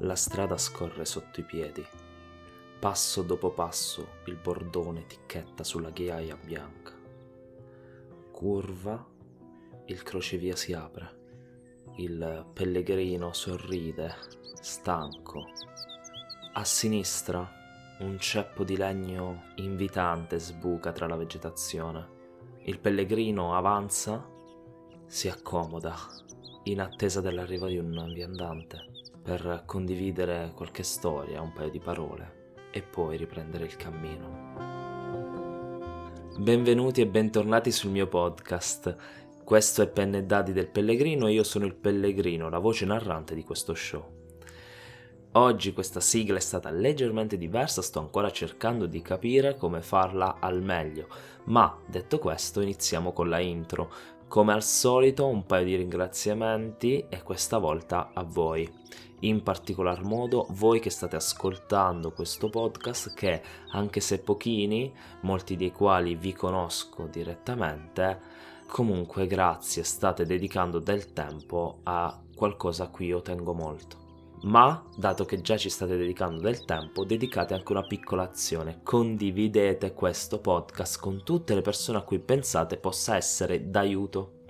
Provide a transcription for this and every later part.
La strada scorre sotto i piedi. Passo dopo passo il bordone ticchetta sulla ghiaia bianca. Curva, il crocevia si apre. Il pellegrino sorride, stanco. A sinistra un ceppo di legno invitante sbuca tra la vegetazione. Il pellegrino avanza, si accomoda, in attesa dell'arrivo di un viandante, per condividere qualche storia, un paio di parole e poi riprendere il cammino. Benvenuti e bentornati sul mio podcast. Questo è Penne Dadi del Pellegrino e io sono il Pellegrino, la voce narrante di questo show. Oggi questa sigla è stata leggermente diversa, sto ancora cercando di capire come farla al meglio, ma detto questo iniziamo con la intro. Come al solito un paio di ringraziamenti e questa volta a voi. In particolar modo voi che state ascoltando questo podcast che anche se pochini, molti dei quali vi conosco direttamente, comunque grazie state dedicando del tempo a qualcosa a cui io tengo molto ma dato che già ci state dedicando del tempo, dedicate anche una piccola azione, condividete questo podcast con tutte le persone a cui pensate possa essere d'aiuto.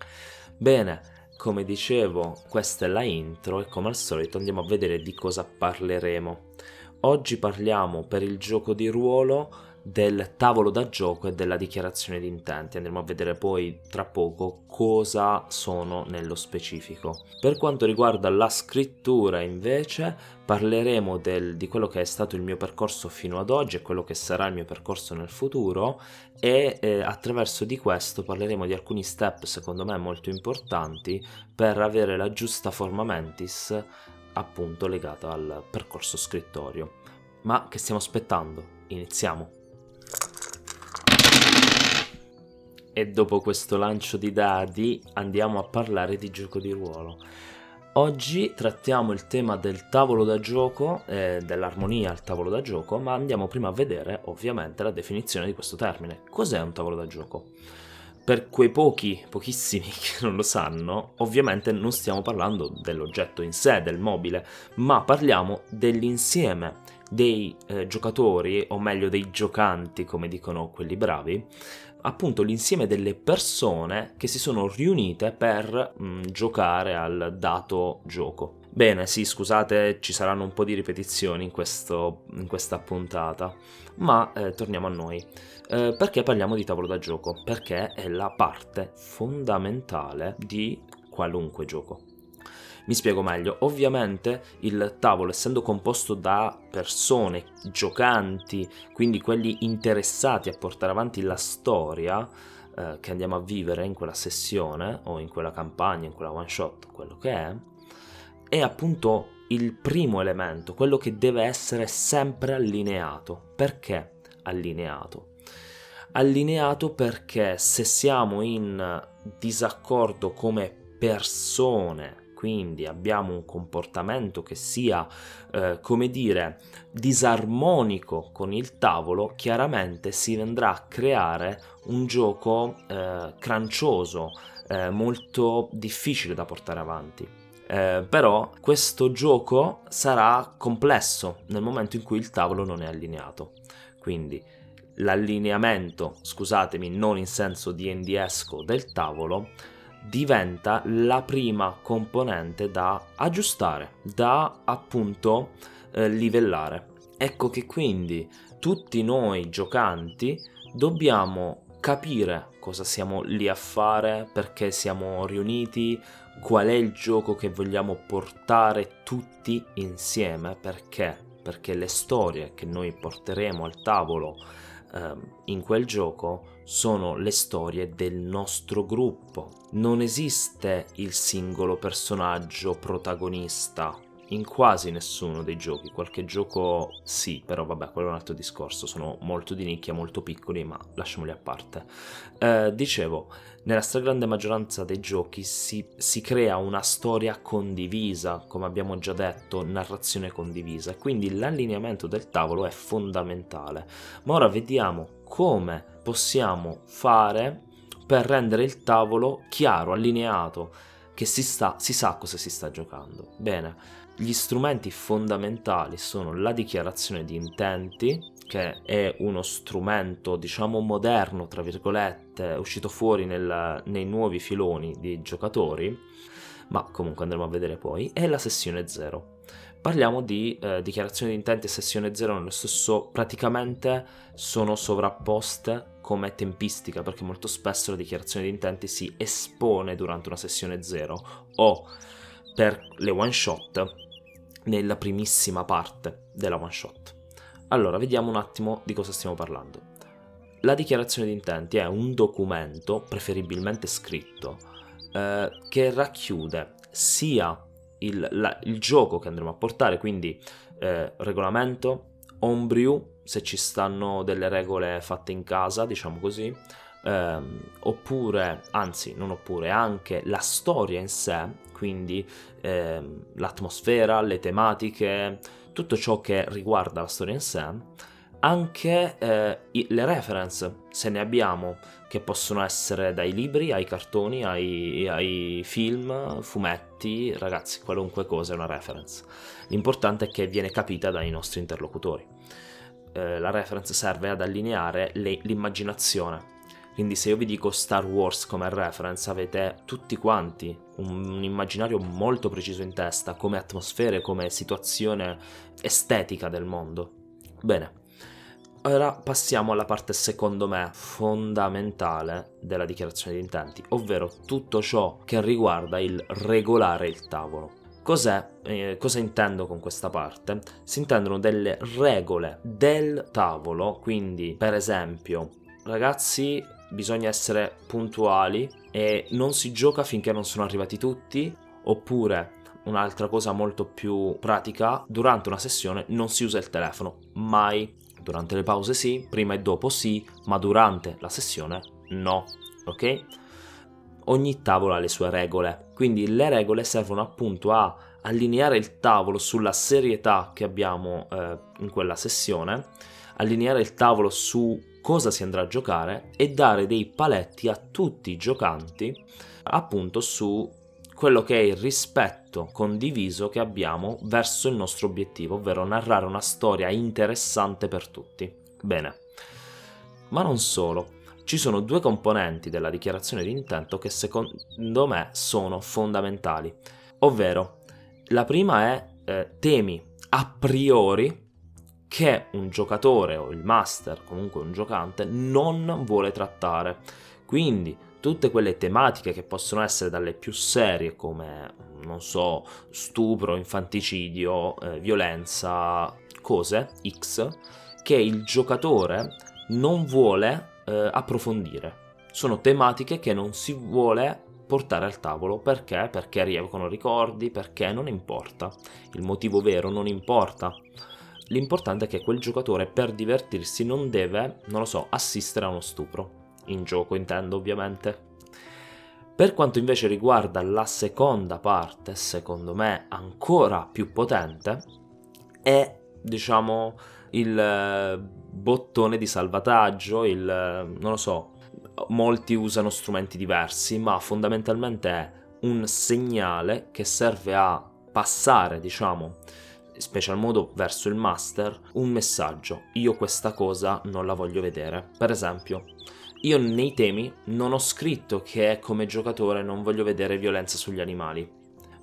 Bene, come dicevo, questa è la intro e come al solito andiamo a vedere di cosa parleremo. Oggi parliamo per il gioco di ruolo del tavolo da gioco e della dichiarazione di intenti. Andremo a vedere poi tra poco cosa sono nello specifico. Per quanto riguarda la scrittura invece parleremo del, di quello che è stato il mio percorso fino ad oggi e quello che sarà il mio percorso nel futuro e eh, attraverso di questo parleremo di alcuni step secondo me molto importanti per avere la giusta forma mentis appunto legata al percorso scrittorio. Ma che stiamo aspettando? Iniziamo! E dopo questo lancio di dadi andiamo a parlare di gioco di ruolo. Oggi trattiamo il tema del tavolo da gioco, eh, dell'armonia al tavolo da gioco, ma andiamo prima a vedere ovviamente la definizione di questo termine. Cos'è un tavolo da gioco? Per quei pochi, pochissimi che non lo sanno, ovviamente non stiamo parlando dell'oggetto in sé, del mobile, ma parliamo dell'insieme dei eh, giocatori, o meglio dei giocanti, come dicono quelli bravi, appunto l'insieme delle persone che si sono riunite per mh, mm, giocare al dato gioco. Bene, sì, scusate, ci saranno un po' di ripetizioni in, questo, in questa puntata, ma eh, torniamo a noi. Eh, perché parliamo di tavolo da gioco? Perché è la parte fondamentale di qualunque gioco. Mi spiego meglio, ovviamente il tavolo essendo composto da persone, giocanti, quindi quelli interessati a portare avanti la storia eh, che andiamo a vivere in quella sessione o in quella campagna, in quella one shot, quello che è, è appunto il primo elemento, quello che deve essere sempre allineato. Perché allineato? Allineato perché se siamo in disaccordo come persone quindi abbiamo un comportamento che sia, eh, come dire, disarmonico con il tavolo, chiaramente si andrà a creare un gioco eh, crancioso, eh, molto difficile da portare avanti. Eh, però questo gioco sarà complesso nel momento in cui il tavolo non è allineato. Quindi l'allineamento, scusatemi, non in senso di endiesco del tavolo, diventa la prima componente da aggiustare, da appunto eh, livellare. Ecco che quindi tutti noi giocanti dobbiamo capire cosa siamo lì a fare, perché siamo riuniti, qual è il gioco che vogliamo portare tutti insieme, perché? Perché le storie che noi porteremo al tavolo eh, in quel gioco sono le storie del nostro gruppo. Non esiste il singolo personaggio protagonista in quasi nessuno dei giochi, qualche gioco sì, però vabbè, quello è un altro discorso, sono molto di nicchia, molto piccoli, ma lasciamoli a parte. Eh, dicevo, nella stragrande maggioranza dei giochi si, si, crea una storia condivisa, come abbiamo già detto, narrazione condivisa, quindi l'allineamento del tavolo è fondamentale. Ma ora vediamo come possiamo fare per rendere il tavolo chiaro, allineato, che si, sta, si sa cosa si sta giocando. Bene, Gli strumenti fondamentali sono la dichiarazione di intenti, che è uno strumento, diciamo, moderno, tra virgolette, uscito fuori nel, nei nuovi filoni di giocatori, ma comunque andremo a vedere poi, e la sessione 0. Parliamo di eh, dichiarazione di intenti e sessione 0 nello stesso, praticamente sono sovrapposte come tempistica, perché molto spesso la dichiarazione di intenti si espone durante una sessione 0 o per le one shot nella primissima parte della one shot. Allora, vediamo un attimo di cosa stiamo parlando. La dichiarazione di intenti è un documento, preferibilmente scritto, eh, che racchiude sia il, la, il, gioco che andremo a portare, quindi eh, regolamento, homebrew, se ci stanno delle regole fatte in casa, diciamo così, ehm, oppure, anzi non oppure, anche la storia in sé, quindi ehm, l'atmosfera, le tematiche, tutto ciò che riguarda la storia in sé, anche eh, le reference, se ne abbiamo, che possono essere dai libri ai cartoni, ai, ai, film, fumetti, ragazzi, qualunque cosa è una reference. L'importante è che viene capita dai nostri interlocutori. Eh, la reference serve ad allineare le, l'immaginazione. Quindi se io vi dico Star Wars come reference avete tutti quanti un, un immaginario molto preciso in testa come atmosfere, come situazione estetica del mondo. Bene, Ora passiamo alla parte secondo me fondamentale della dichiarazione di intenti, ovvero tutto ciò che riguarda il regolare il tavolo. Eh, cosa intendo con questa parte? Si intendono delle regole del tavolo, quindi per esempio, ragazzi, bisogna essere puntuali e non si gioca finché non sono arrivati tutti, oppure un'altra cosa molto più pratica, durante una sessione non si usa il telefono, mai Durante le pause sì, prima e dopo sì, ma durante la sessione no, ok? Ogni tavolo ha le sue regole, quindi le regole servono appunto a allineare il tavolo sulla serietà che abbiamo eh, in quella sessione, allineare il tavolo su cosa si andrà a giocare e dare dei paletti a tutti i giocanti appunto su quello che è il rispetto condiviso che abbiamo verso il nostro obiettivo, ovvero narrare una storia interessante per tutti. Bene, ma non solo. Ci sono due componenti della dichiarazione di intento che secondo me sono fondamentali, ovvero la prima è eh, temi a priori che un giocatore o il master, comunque un giocante, non vuole trattare. Quindi tutte quelle tematiche che possono essere dalle più serie come, non so, stupro, infanticidio, eh, violenza, cose X, che il giocatore non vuole eh, approfondire. Sono tematiche che non si vuole portare al tavolo perché? Perché rievocono ricordi, perché non importa. Il motivo vero non importa. L'importante è che quel giocatore per divertirsi non deve, non lo so, assistere a uno stupro in gioco intendo ovviamente. Per quanto invece riguarda la seconda parte, secondo me ancora più potente, è diciamo il eh, bottone di salvataggio, il eh, non lo so, molti usano strumenti diversi, ma fondamentalmente è un segnale che serve a passare, diciamo, in special modo verso il master, un messaggio. Io questa cosa non la voglio vedere. Per esempio, io nei temi non ho scritto che come giocatore non voglio vedere violenza sugli animali,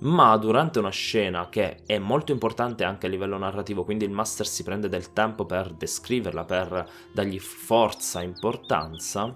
ma durante una scena che è molto importante anche a livello narrativo, quindi il master si prende del tempo per descriverla, per dargli forza, importanza,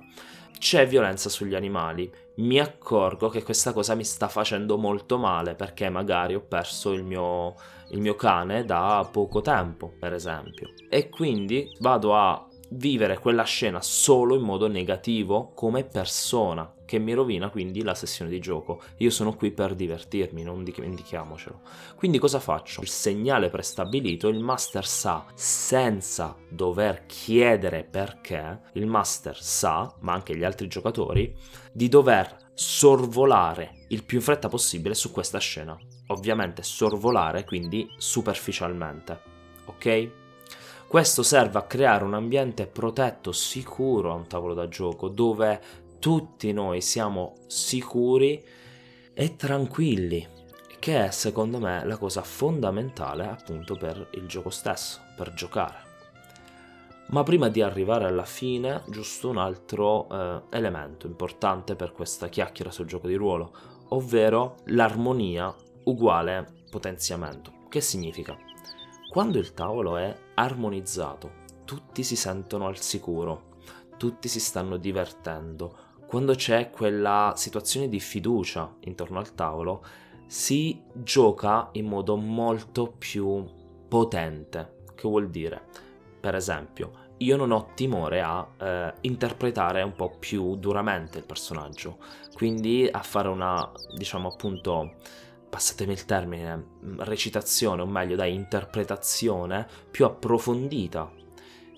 c'è violenza sugli animali. Mi accorgo che questa cosa mi sta facendo molto male perché magari ho perso il mio, il mio cane da poco tempo, per esempio. E quindi vado a vivere quella scena solo in modo negativo come persona, che mi rovina quindi la sessione di gioco. Io sono qui per divertirmi, non dimentichiamocelo. Quindi cosa faccio? Il segnale prestabilito, il master sa, senza dover chiedere perché, il master sa, ma anche gli altri giocatori, di dover sorvolare il più in fretta possibile su questa scena. Ovviamente sorvolare, quindi superficialmente. Ok? Questo serve a creare un ambiente protetto, sicuro a un tavolo da gioco, dove tutti noi siamo sicuri e tranquilli. che è secondo me la cosa fondamentale appunto per il gioco stesso, per giocare. Ma prima di arrivare alla fine, giusto un altro eh, elemento importante per questa chiacchiera sul gioco di ruolo, ovvero l'armonia uguale potenziamento. Che significa? Quando il tavolo è armonizzato, tutti si sentono al sicuro, tutti si stanno divertendo, quando c'è quella situazione di fiducia intorno al tavolo, si gioca in modo molto più potente. Che vuol dire? Per esempio, io non ho timore a eh, interpretare un po' più duramente il personaggio, quindi a fare una, diciamo appunto, passatemi il termine, mm, recitazione, o meglio, dai, interpretazione più approfondita,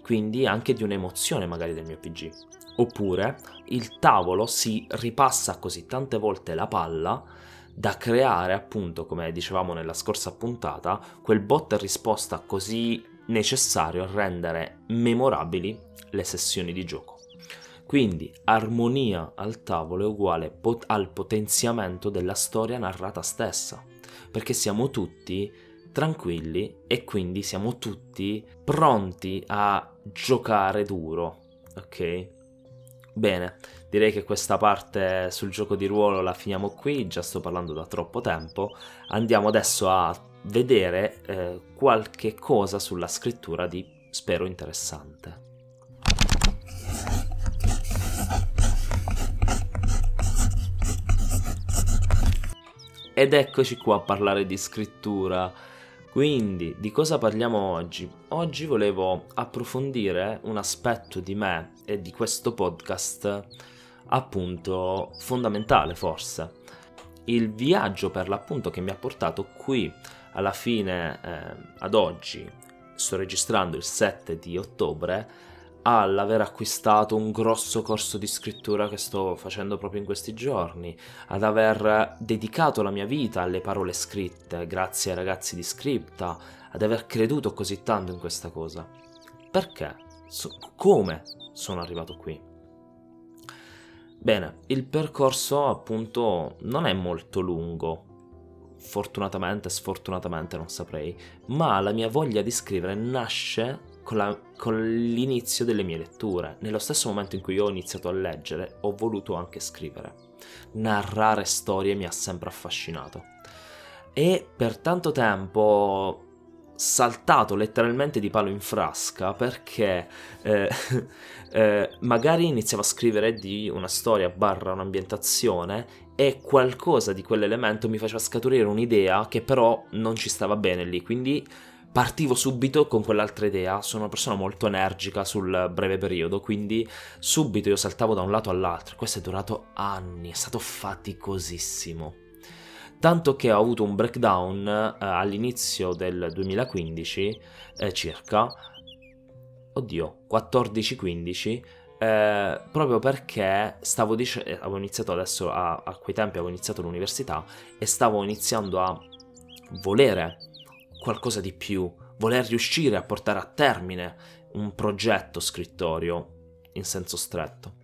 quindi anche di un'emozione magari del mio PG. Oppure il tavolo si ripassa così tante volte la palla da creare appunto, come dicevamo nella scorsa puntata, quel bot risposta così necessario a rendere memorabili le sessioni di gioco. Quindi armonia al tavolo è uguale pot- al potenziamento della storia narrata stessa, perché siamo tutti tranquilli e quindi siamo tutti pronti a giocare duro, ok? Bene, direi che questa parte sul gioco di ruolo la finiamo qui, già sto parlando da troppo tempo. Andiamo adesso a vedere eh, qualche cosa sulla scrittura di spero interessante. Ed eccoci qua a parlare di scrittura. Quindi, di cosa parliamo oggi? Oggi volevo approfondire un aspetto di me e di questo podcast appunto fondamentale forse. Il viaggio per l'appunto che mi ha portato qui alla fine eh, ad oggi, sto registrando il 7 di ottobre, all'aver acquistato un grosso corso di scrittura che sto facendo proprio in questi giorni, ad aver dedicato la mia vita alle parole scritte grazie ai ragazzi di Scripta, ad aver creduto così tanto in questa cosa. Perché? So- come sono arrivato qui? Bene, il percorso appunto non è molto lungo, fortunatamente, sfortunatamente non saprei, ma la mia voglia di scrivere nasce con, la, con, l'inizio delle mie letture. Nello stesso momento in cui ho iniziato a leggere, ho voluto anche scrivere. Narrare storie mi ha sempre affascinato. E per tanto tempo ho saltato letteralmente di palo in frasca perché eh, eh, magari iniziavo a scrivere di una storia barra un'ambientazione e qualcosa di quell'elemento mi faceva scaturire un'idea che però non ci stava bene lì, quindi partivo subito con quell'altra idea. Sono una persona molto energica sul breve periodo, quindi subito io saltavo da un lato all'altro. Questo è durato anni, è stato faticosissimo. Tanto che ho avuto un breakdown eh, all'inizio del 2015, eh, circa, oddio, 14-15, eh, proprio perché stavo dicendo, avevo iniziato adesso a, a quei tempi, avevo iniziato l'università e stavo iniziando a volere qualcosa di più, voler riuscire a portare a termine un progetto scrittorio in senso stretto.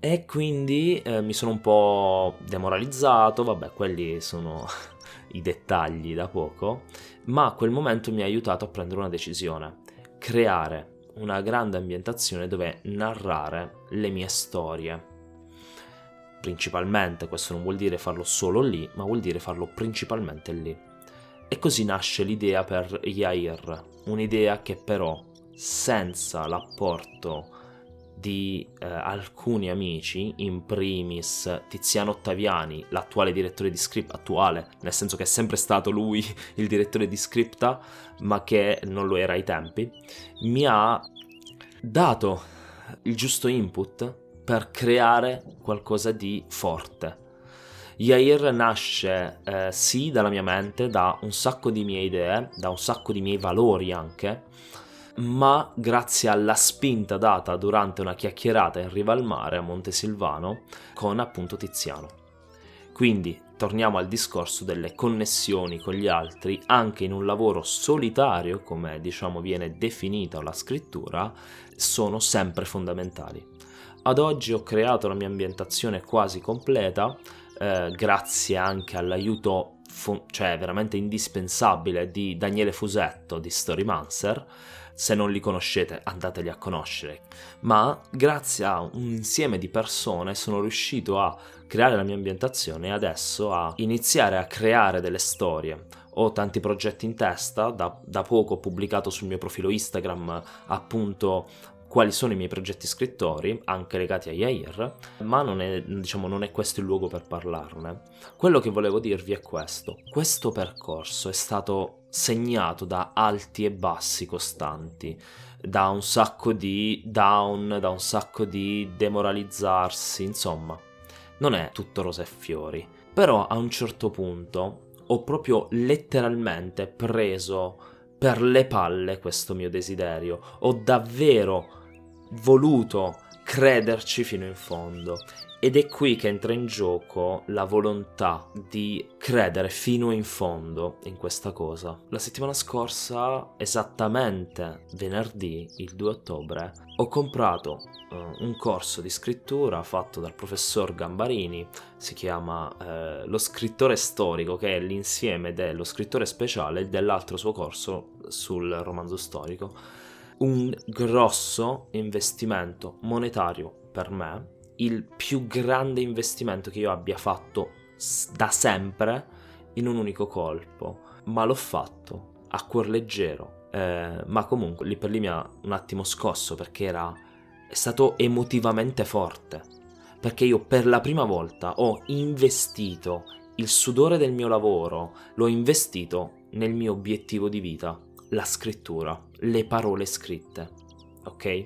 E quindi eh, mi sono un po' demoralizzato, vabbè, quelli sono i dettagli da poco, ma quel momento mi ha aiutato a prendere una decisione, creare una grande ambientazione dove narrare le mie storie. Principalmente, questo non vuol dire farlo solo lì, ma vuol dire farlo principalmente lì. E così nasce l'idea per Yair, un'idea che però senza l'apporto di eh, alcuni amici, in primis Tiziano Ottaviani, l'attuale direttore di Scripta, attuale, nel senso che è sempre stato lui il direttore di Scripta, ma che non lo era ai tempi, mi ha dato il giusto input per creare qualcosa di forte, Yair nasce eh, sì dalla mia mente, da un sacco di mie idee, da un sacco di miei valori anche, ma grazie alla spinta data durante una chiacchierata in riva al mare a Montesilvano con appunto Tiziano. Quindi torniamo al discorso delle connessioni con gli altri anche in un lavoro solitario, come diciamo viene definita la scrittura, sono sempre fondamentali. Ad oggi ho creato la mia ambientazione quasi completa, eh, grazie anche all'aiuto fu- cioè veramente indispensabile di Daniele Fusetto di Storymancer. Se non li conoscete, andateli a conoscere. Ma grazie a un insieme di persone sono riuscito a creare la mia ambientazione e adesso a iniziare a creare delle storie. Ho tanti progetti in testa, da, da poco ho pubblicato sul mio profilo Instagram appunto quali sono i miei progetti scrittori, anche legati a Yair, ma non è, diciamo, non è questo il luogo per parlarne. Quello che volevo dirvi è questo. Questo percorso è stato segnato da alti e bassi costanti, da un sacco di down, da un sacco di demoralizzarsi, insomma, non è tutto rose e fiori. Però a un certo punto ho proprio letteralmente preso per le palle questo mio desiderio. Ho davvero voluto crederci fino in fondo. Ed è qui che entra in gioco la volontà di credere fino in fondo in questa cosa. La settimana scorsa, esattamente venerdì, il 2 ottobre, ho comprato uh, un corso di scrittura fatto dal professor Gambarini, si chiama uh, Lo scrittore storico, che è l'insieme dello scrittore speciale e dell'altro suo corso sul romanzo storico un grosso investimento monetario per me, il più grande investimento che io abbia fatto da sempre in un unico colpo, ma l'ho fatto a cuor leggero, eh, ma comunque lì per lì mi ha un attimo scosso perché era è stato emotivamente forte, perché io per la prima volta ho investito il sudore del mio lavoro, l'ho investito nel mio obiettivo di vita, la scrittura, le parole scritte. Ok?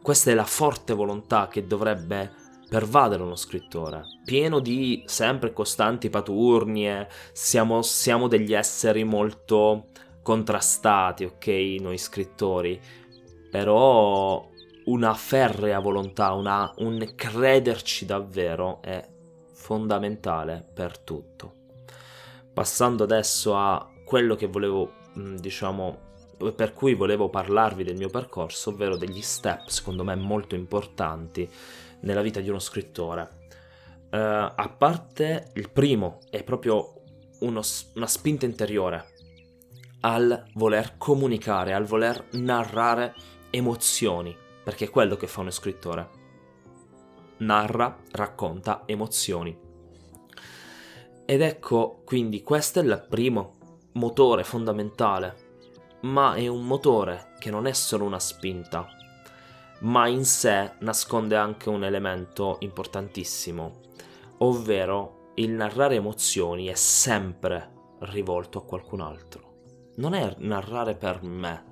Questa è la forte volontà che dovrebbe pervadere uno scrittore, pieno di sempre costanti paturnie, siamo, siamo degli esseri molto contrastati, ok, noi scrittori, però una ferrea volontà, una, un crederci davvero è fondamentale per tutto. Passando adesso a quello che volevo diciamo, per cui volevo parlarvi del mio percorso, ovvero degli step, secondo me, molto importanti nella vita di uno scrittore. Uh, a parte il primo, è proprio uno, una spinta interiore al voler comunicare, al voler narrare emozioni, perché è quello che fa uno scrittore. Narra, racconta emozioni. Ed ecco, quindi questo è il primo motore fondamentale, ma è un motore che non è solo una spinta, ma in sé nasconde anche un elemento importantissimo, ovvero il narrare emozioni è sempre rivolto a qualcun altro. Non è narrare per me,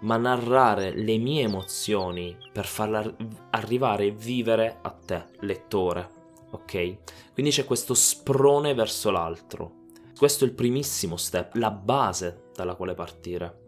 ma narrare le mie emozioni per farla arrivare e vivere a te, lettore. Ok? Quindi c'è questo sprone verso l'altro questo è il primissimo step, la base dalla quale partire.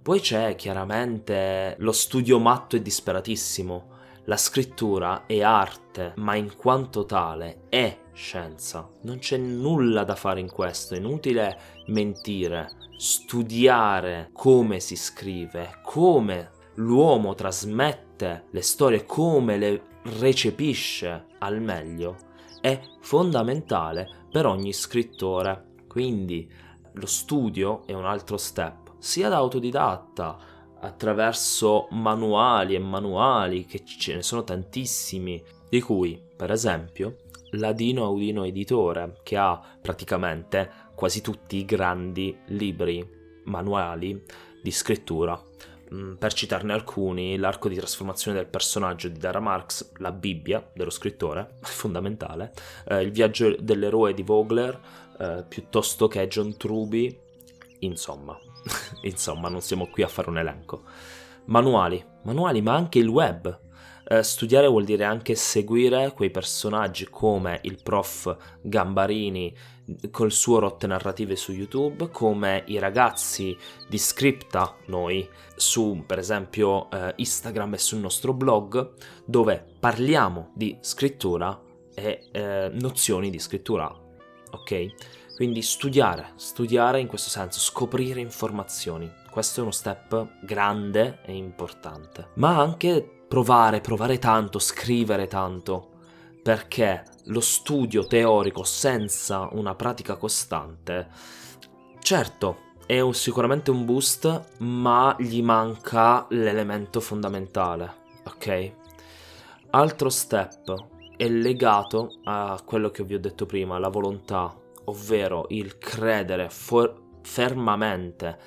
Poi c'è chiaramente lo studio matto e disperatissimo. La scrittura è arte, ma in quanto tale è scienza. Non c'è nulla da fare in questo, è inutile mentire, studiare come si scrive, come l'uomo trasmette le storie, come le recepisce al meglio, è fondamentale per ogni scrittore. Quindi lo studio è un altro step, sia da autodidatta, attraverso manuali e manuali, che ce ne sono tantissimi, di cui, per esempio, Ladino Audino Editore, che ha praticamente quasi tutti i grandi libri manuali di scrittura per citarne alcuni, l'arco di trasformazione del personaggio di Dara Marx, la Bibbia dello scrittore, fondamentale, eh, il viaggio dell'eroe di Vogler, eh, piuttosto che John Truby, insomma, insomma, non siamo qui a fare un elenco. Manuali, manuali, ma anche il web. Eh, studiare vuol dire anche seguire quei personaggi come il prof Gambarini col suo rotte narrative su YouTube, come i ragazzi di Scripta, noi, su per esempio eh, Instagram e sul nostro blog, dove parliamo di scrittura e eh, nozioni di scrittura, ok? Quindi studiare, studiare in questo senso, scoprire informazioni. Questo è uno step grande e importante. Ma anche provare, provare tanto, scrivere tanto perché lo studio teorico senza una pratica costante, certo, è un, sicuramente un boost, ma gli manca l'elemento fondamentale, ok? Altro step è legato a quello che vi ho detto prima, la volontà, ovvero il credere for- fermamente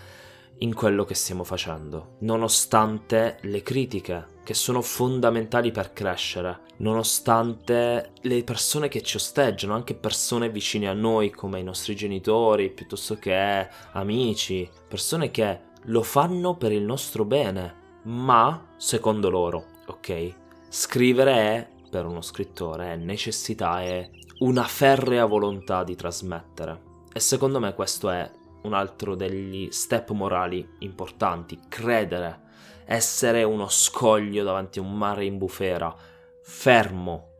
in quello che stiamo facendo, nonostante le critiche che sono fondamentali per crescere, nonostante le persone che ci osteggiano, anche persone vicine a noi come i nostri genitori, piuttosto che amici, persone che lo fanno per il nostro bene, ma secondo loro, ok? Scrivere è, per uno scrittore, è necessità, è una ferrea volontà di trasmettere. E secondo me questo è un altro degli step morali importanti, credere, essere uno scoglio davanti a un mare in bufera, fermo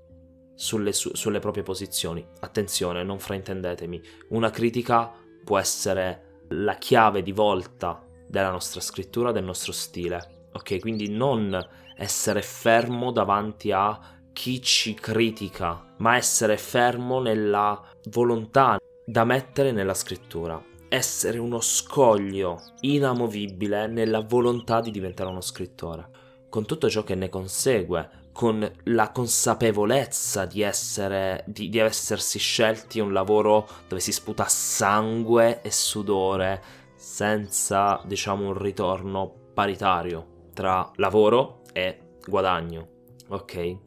sulle, su, sulle proprie posizioni. Attenzione, non fraintendetemi, una critica può essere la chiave di volta della nostra scrittura, del nostro stile. Ok, quindi non essere fermo davanti a chi ci critica, ma essere fermo nella volontà da mettere nella scrittura essere uno scoglio inamovibile nella volontà di diventare uno scrittore, con tutto ciò che ne consegue, con la consapevolezza di, essere, di, di essersi scelti un lavoro dove si sputa sangue e sudore senza, diciamo, un ritorno paritario tra lavoro e guadagno, ok?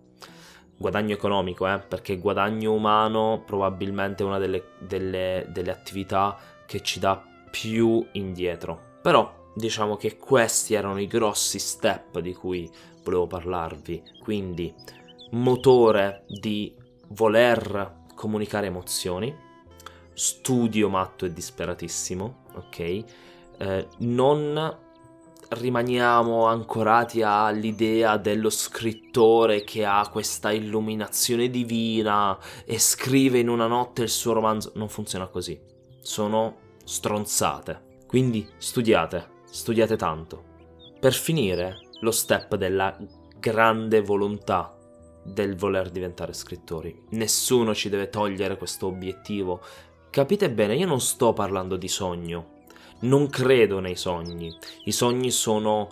Guadagno economico, eh? perché guadagno umano probabilmente è una delle, delle, delle attività che ci dà più indietro. Però diciamo che questi erano i grossi step di cui volevo parlarvi. Quindi motore di voler comunicare emozioni, studio matto e disperatissimo, ok? Eh, non rimaniamo ancorati all'idea dello scrittore che ha questa illuminazione divina e scrive in una notte il suo romanzo. Non funziona così sono stronzate. Quindi studiate, studiate tanto. Per finire, lo step della grande volontà del voler diventare scrittori. Nessuno ci deve togliere questo obiettivo. Capite bene, io non sto parlando di sogno. Non credo nei sogni. I sogni sono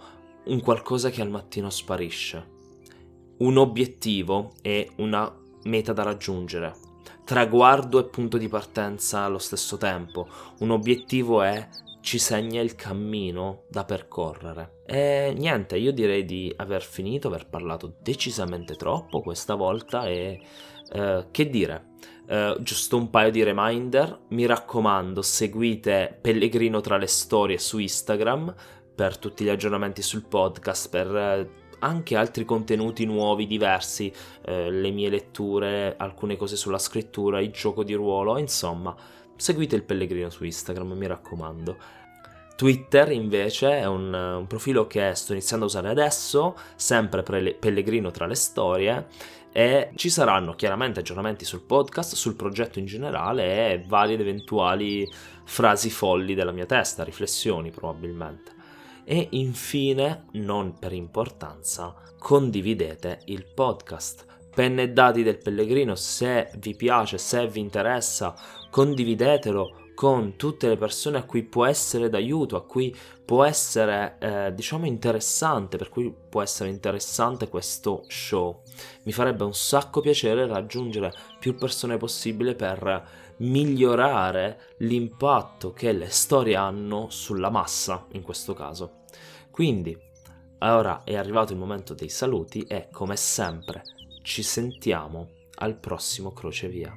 un qualcosa che al mattino sparisce. Un obiettivo è una meta da raggiungere traguardo e punto di partenza allo stesso tempo. Un obiettivo è ci segna il cammino da percorrere. E niente, io direi di aver finito, aver parlato decisamente troppo questa volta e eh, che dire. Eh, giusto un paio di reminder, mi raccomando seguite Pellegrino tra le storie su Instagram per tutti gli aggiornamenti sul podcast, per eh, anche altri contenuti nuovi, diversi, eh, le mie letture, alcune cose sulla scrittura, il gioco di ruolo, insomma, seguite il Pellegrino su Instagram, mi raccomando. Twitter invece è un, un profilo che sto iniziando a usare adesso, sempre pre- Pellegrino tra le storie, e ci saranno chiaramente aggiornamenti sul podcast, sul progetto in generale e varie ed eventuali frasi folli della mia testa, riflessioni probabilmente. E infine, non per importanza, condividete il podcast. Penne e dati del pellegrino, se vi piace, se vi interessa, condividetelo con tutte le persone a cui può essere d'aiuto, a cui può essere, eh, diciamo, interessante, per cui può essere interessante questo show. Mi farebbe un sacco piacere raggiungere più persone possibile per migliorare l'impatto che le storie hanno sulla massa, in questo caso. Quindi, ora è arrivato il momento dei saluti e come sempre ci sentiamo al prossimo crocevia.